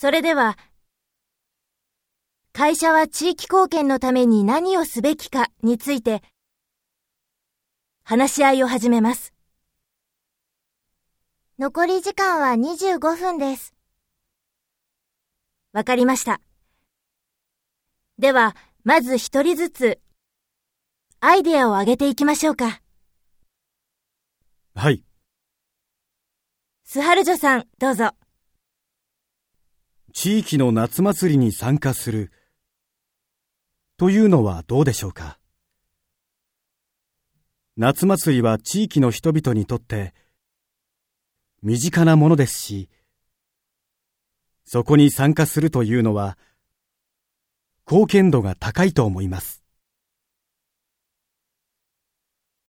それでは、会社は地域貢献のために何をすべきかについて、話し合いを始めます。残り時間は25分です。わかりました。では、まず一人ずつ、アイデアを上げていきましょうか。はい。スハルジョさん、どうぞ。地域の夏祭りに参加するというのはどうでしょうか？夏祭りは地域の人々にとって身近なものですし、そこに参加するというのは貢献度が高いと思います。